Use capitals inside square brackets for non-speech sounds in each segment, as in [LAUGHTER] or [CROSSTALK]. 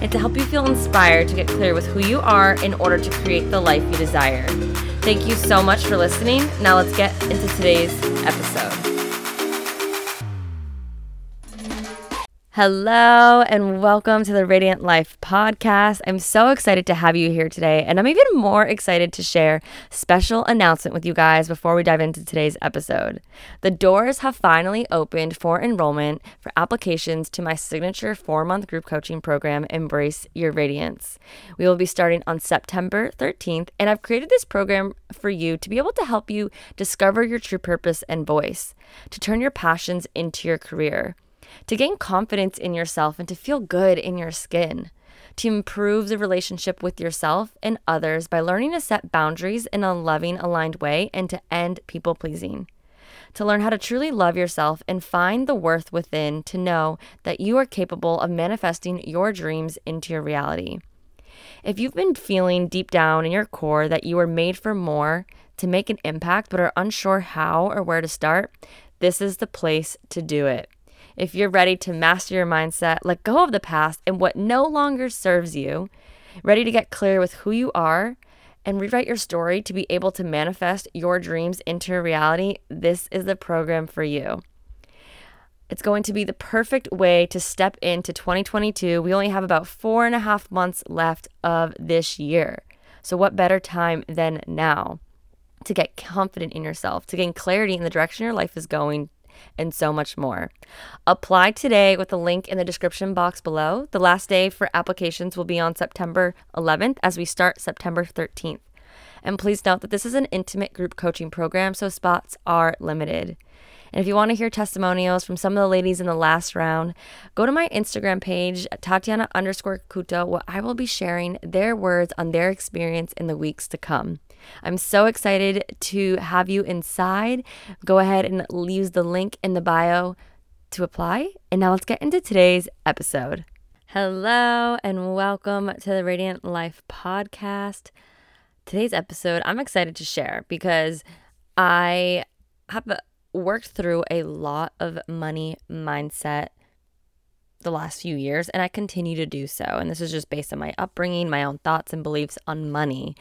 and to help you feel inspired to get clear with who you are in order to create the life you desire. Thank you so much for listening. Now let's get into today's episode. Hello and welcome to the Radiant Life podcast. I'm so excited to have you here today, and I'm even more excited to share special announcement with you guys before we dive into today's episode. The doors have finally opened for enrollment for applications to my signature 4-month group coaching program Embrace Your Radiance. We will be starting on September 13th, and I've created this program for you to be able to help you discover your true purpose and voice, to turn your passions into your career to gain confidence in yourself and to feel good in your skin, to improve the relationship with yourself and others by learning to set boundaries in a loving, aligned way, and to end people pleasing. To learn how to truly love yourself and find the worth within to know that you are capable of manifesting your dreams into your reality. If you've been feeling deep down in your core that you are made for more, to make an impact, but are unsure how or where to start, this is the place to do it. If you're ready to master your mindset, let go of the past and what no longer serves you, ready to get clear with who you are, and rewrite your story to be able to manifest your dreams into reality, this is the program for you. It's going to be the perfect way to step into 2022. We only have about four and a half months left of this year. So, what better time than now to get confident in yourself, to gain clarity in the direction your life is going, and so much more. Apply today with the link in the description box below. The last day for applications will be on September 11th as we start September 13th. And please note that this is an intimate group coaching program, so spots are limited. And if you want to hear testimonials from some of the ladies in the last round, go to my Instagram page, Tatiana underscore Couto, where I will be sharing their words on their experience in the weeks to come. I'm so excited to have you inside. Go ahead and use the link in the bio to apply. And now let's get into today's episode. Hello, and welcome to the Radiant Life podcast. Today's episode, I'm excited to share because I have worked through a lot of money mindset the last few years, and I continue to do so. And this is just based on my upbringing, my own thoughts and beliefs on money.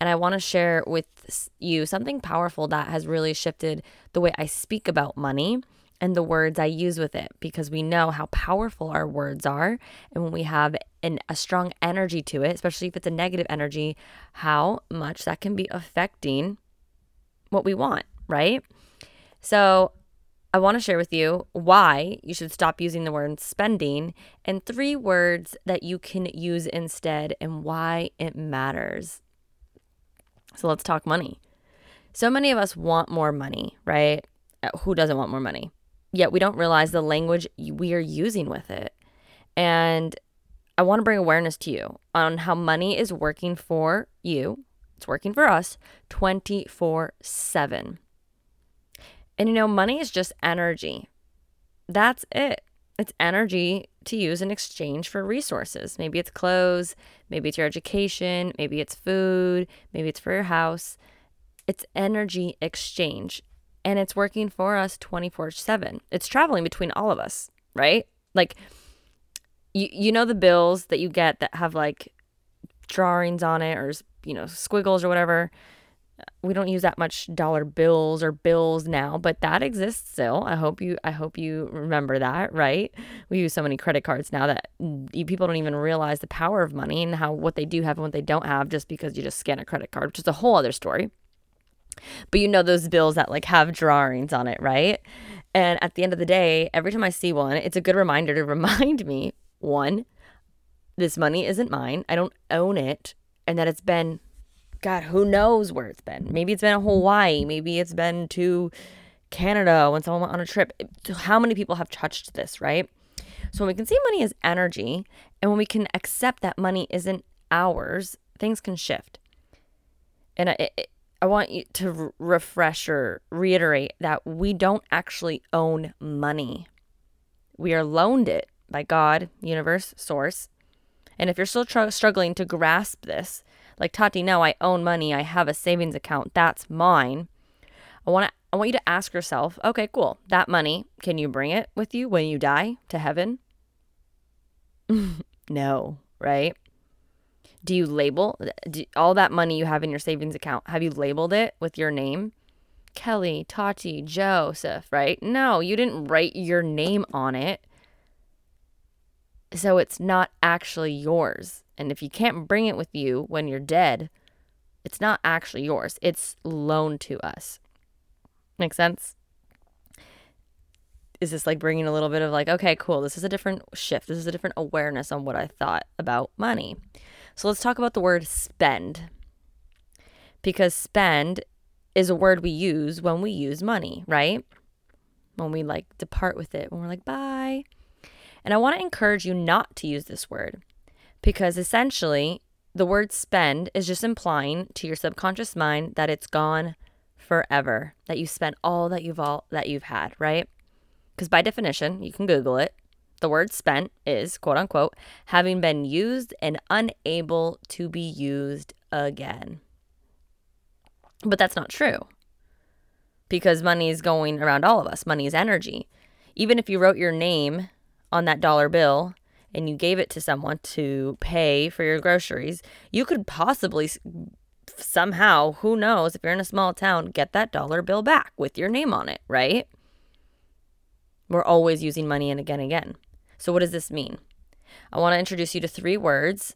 And I want to share with you something powerful that has really shifted the way I speak about money and the words I use with it because we know how powerful our words are. And when we have an, a strong energy to it, especially if it's a negative energy, how much that can be affecting what we want, right? So, I want to share with you why you should stop using the word spending and three words that you can use instead and why it matters. So let's talk money. So many of us want more money, right? Uh, who doesn't want more money? Yet we don't realize the language we are using with it. And I want to bring awareness to you on how money is working for you. It's working for us 24 7. And you know, money is just energy. That's it. It's energy to use in exchange for resources. Maybe it's clothes, maybe it's your education, maybe it's food, maybe it's for your house. It's energy exchange and it's working for us 24 7. It's traveling between all of us, right? Like, you, you know, the bills that you get that have like drawings on it or, you know, squiggles or whatever we don't use that much dollar bills or bills now, but that exists still. I hope you I hope you remember that, right? We use so many credit cards now that people don't even realize the power of money and how what they do have and what they don't have just because you just scan a credit card, which is a whole other story. But you know those bills that like have drawings on it, right? And at the end of the day, every time I see one, it's a good reminder to [LAUGHS] remind me one, this money isn't mine. I don't own it and that it's been God, who knows where it's been? Maybe it's been Hawaii. Maybe it's been to Canada when someone went on a trip. How many people have touched this, right? So when we can see money as energy and when we can accept that money isn't ours, things can shift. And it, I want you to refresh or reiterate that we don't actually own money. We are loaned it by God, universe, source. And if you're still tr- struggling to grasp this, like Tati, no, I own money. I have a savings account. That's mine. I want to I want you to ask yourself, okay, cool. That money, can you bring it with you when you die to heaven? [LAUGHS] no, right? Do you label do, all that money you have in your savings account? Have you labeled it with your name? Kelly, Tati, Joseph, right? No, you didn't write your name on it. So it's not actually yours. And if you can't bring it with you when you're dead, it's not actually yours. It's loaned to us. Make sense? Is this like bringing a little bit of like, okay, cool, this is a different shift. This is a different awareness on what I thought about money. So let's talk about the word spend. Because spend is a word we use when we use money, right? When we like depart with it, when we're like, bye. And I want to encourage you not to use this word because essentially the word spend is just implying to your subconscious mind that it's gone forever, that you spent all that you've all that you've had, right? Because by definition, you can Google it. The word spent is, quote unquote, having been used and unable to be used again. But that's not true because money is going around all of us. Money is energy. Even if you wrote your name on that dollar bill and you gave it to someone to pay for your groceries, you could possibly somehow, who knows, if you're in a small town, get that dollar bill back with your name on it, right? We're always using money and again and again. So, what does this mean? I want to introduce you to three words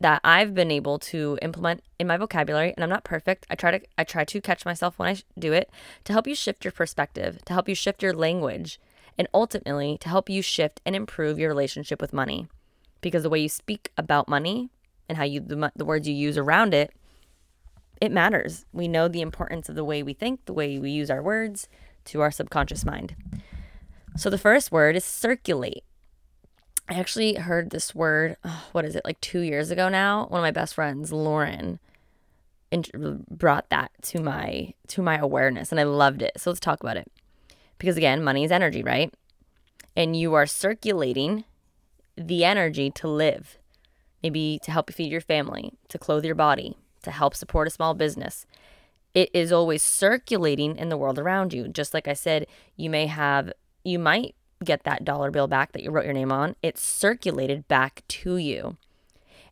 that I've been able to implement in my vocabulary and I'm not perfect. I try to I try to catch myself when I do it to help you shift your perspective, to help you shift your language, and ultimately to help you shift and improve your relationship with money. Because the way you speak about money and how you the, the words you use around it it matters. We know the importance of the way we think, the way we use our words to our subconscious mind. So the first word is circulate. I actually heard this word, oh, what is it, like two years ago now? One of my best friends, Lauren, brought that to my to my awareness and I loved it. So let's talk about it. Because again, money is energy, right? And you are circulating the energy to live. Maybe to help feed your family, to clothe your body, to help support a small business. It is always circulating in the world around you. Just like I said, you may have, you might get that dollar bill back that you wrote your name on. It's circulated back to you.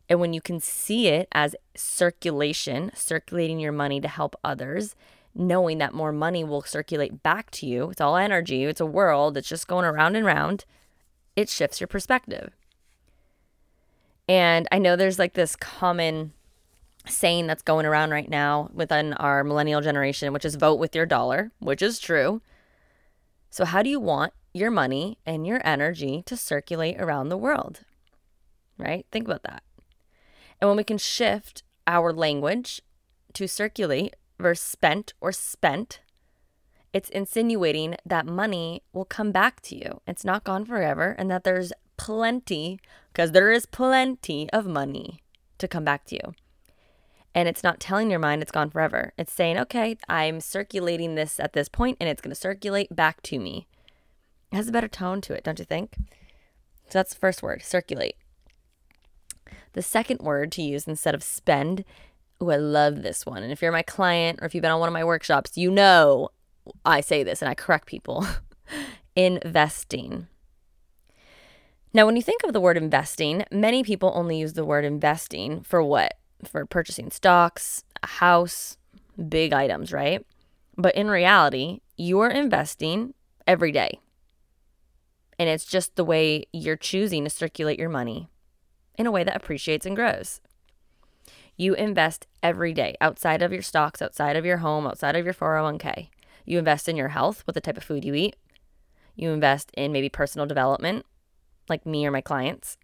And when you can see it as circulation, circulating your money to help others, knowing that more money will circulate back to you, it's all energy, it's a world, it's just going around and round, it shifts your perspective. And I know there's like this common saying that's going around right now within our millennial generation, which is vote with your dollar, which is true. So, how do you want your money and your energy to circulate around the world? Right? Think about that. And when we can shift our language to circulate versus spent or spent, it's insinuating that money will come back to you. It's not gone forever, and that there's plenty, because there is plenty of money to come back to you. And it's not telling your mind it's gone forever. It's saying, okay, I'm circulating this at this point and it's going to circulate back to me. It has a better tone to it, don't you think? So that's the first word, circulate. The second word to use instead of spend, oh, I love this one. And if you're my client or if you've been on one of my workshops, you know I say this and I correct people. [LAUGHS] investing. Now, when you think of the word investing, many people only use the word investing for what? for purchasing stocks, a house, big items, right? But in reality, you're investing every day. And it's just the way you're choosing to circulate your money in a way that appreciates and grows. You invest every day outside of your stocks, outside of your home, outside of your 401k. You invest in your health with the type of food you eat. You invest in maybe personal development, like me or my clients.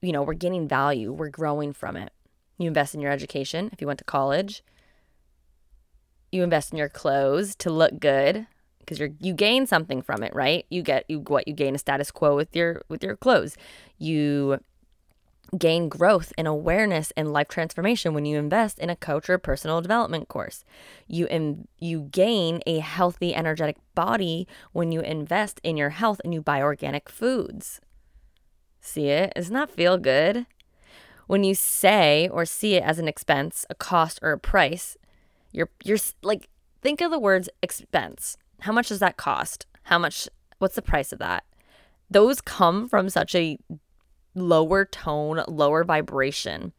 You know, we're getting value, we're growing from it. You invest in your education if you went to college. You invest in your clothes to look good because you're you gain something from it, right? You get you what you gain a status quo with your with your clothes. You gain growth and awareness and life transformation when you invest in a coach or personal development course. You you gain a healthy energetic body when you invest in your health and you buy organic foods. See it? Doesn't that feel good? When you say or see it as an expense, a cost or a price, you're you're like think of the words expense. How much does that cost? How much what's the price of that? Those come from such a lower tone, lower vibration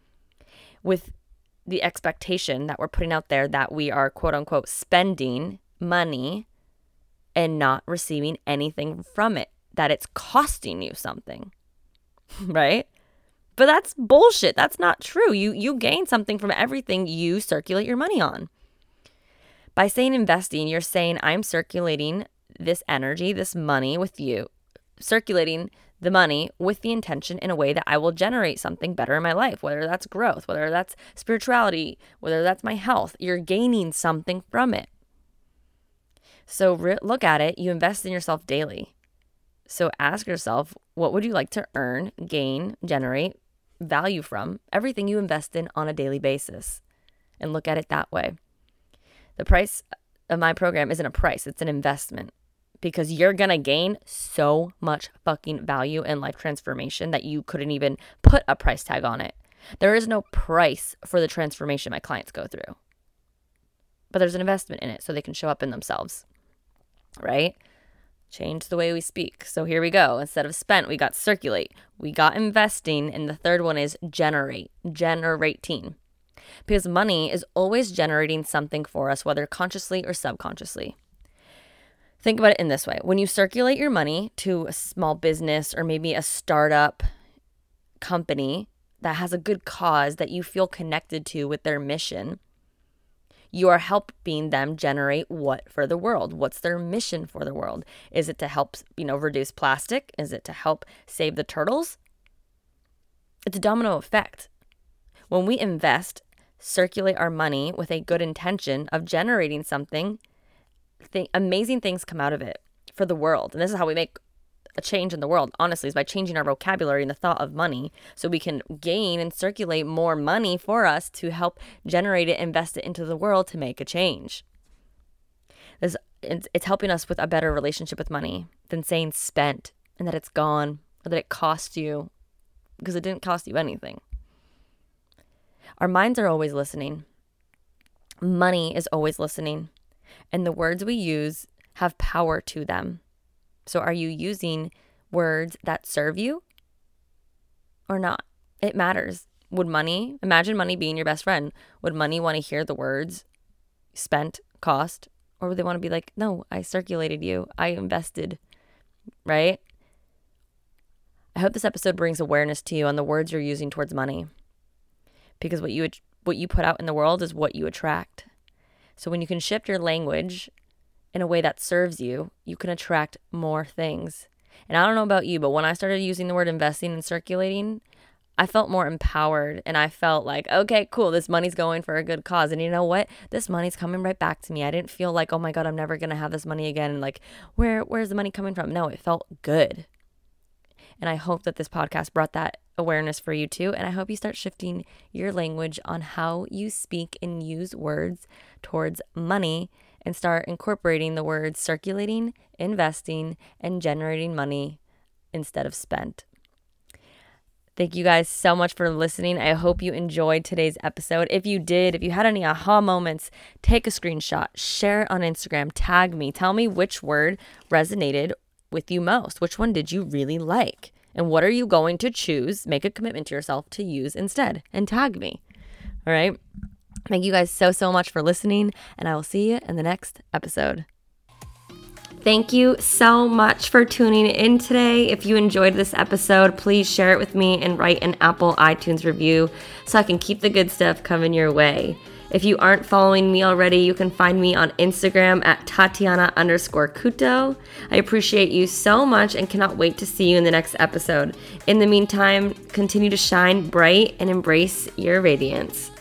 with the expectation that we're putting out there that we are quote unquote spending money and not receiving anything from it, that it's costing you something. [LAUGHS] right? But that's bullshit. That's not true. You you gain something from everything you circulate your money on. By saying investing, you're saying I'm circulating this energy, this money with you, circulating the money with the intention in a way that I will generate something better in my life, whether that's growth, whether that's spirituality, whether that's my health. You're gaining something from it. So re- look at it, you invest in yourself daily. So ask yourself, what would you like to earn, gain, generate value from everything you invest in on a daily basis? And look at it that way. The price of my program isn't a price, it's an investment because you're going to gain so much fucking value and life transformation that you couldn't even put a price tag on it. There is no price for the transformation my clients go through. But there's an investment in it so they can show up in themselves. Right? Change the way we speak. So here we go. Instead of spent, we got circulate. We got investing. And the third one is generate, generating. Because money is always generating something for us, whether consciously or subconsciously. Think about it in this way when you circulate your money to a small business or maybe a startup company that has a good cause that you feel connected to with their mission, you are helping them generate what for the world? What's their mission for the world? Is it to help, you know, reduce plastic? Is it to help save the turtles? It's a domino effect. When we invest, circulate our money with a good intention of generating something th- amazing things come out of it for the world. And this is how we make a change in the world, honestly, is by changing our vocabulary and the thought of money so we can gain and circulate more money for us to help generate it, invest it into the world to make a change. This, it's, it's helping us with a better relationship with money than saying spent and that it's gone or that it cost you because it didn't cost you anything. Our minds are always listening. Money is always listening and the words we use have power to them. So, are you using words that serve you or not? It matters. Would money, imagine money being your best friend, would money want to hear the words spent, cost, or would they want to be like, no, I circulated you, I invested, right? I hope this episode brings awareness to you on the words you're using towards money. Because what you what you put out in the world is what you attract. So when you can shift your language in a way that serves you, you can attract more things. And I don't know about you, but when I started using the word investing and circulating, I felt more empowered and I felt like, okay, cool, this money's going for a good cause. And you know what? This money's coming right back to me. I didn't feel like, oh my God, I'm never gonna have this money again. And like, where where's the money coming from? No, it felt good. And I hope that this podcast brought that awareness for you too. And I hope you start shifting your language on how you speak and use words towards money and start incorporating the words circulating, investing, and generating money instead of spent. Thank you guys so much for listening. I hope you enjoyed today's episode. If you did, if you had any aha moments, take a screenshot, share it on Instagram, tag me, tell me which word resonated with you most. Which one did you really like? And what are you going to choose? Make a commitment to yourself to use instead and tag me. All right. Thank you guys so, so much for listening, and I will see you in the next episode. Thank you so much for tuning in today. If you enjoyed this episode, please share it with me and write an Apple iTunes review so I can keep the good stuff coming your way. If you aren't following me already, you can find me on Instagram at Tatiana underscore Couto. I appreciate you so much and cannot wait to see you in the next episode. In the meantime, continue to shine bright and embrace your radiance.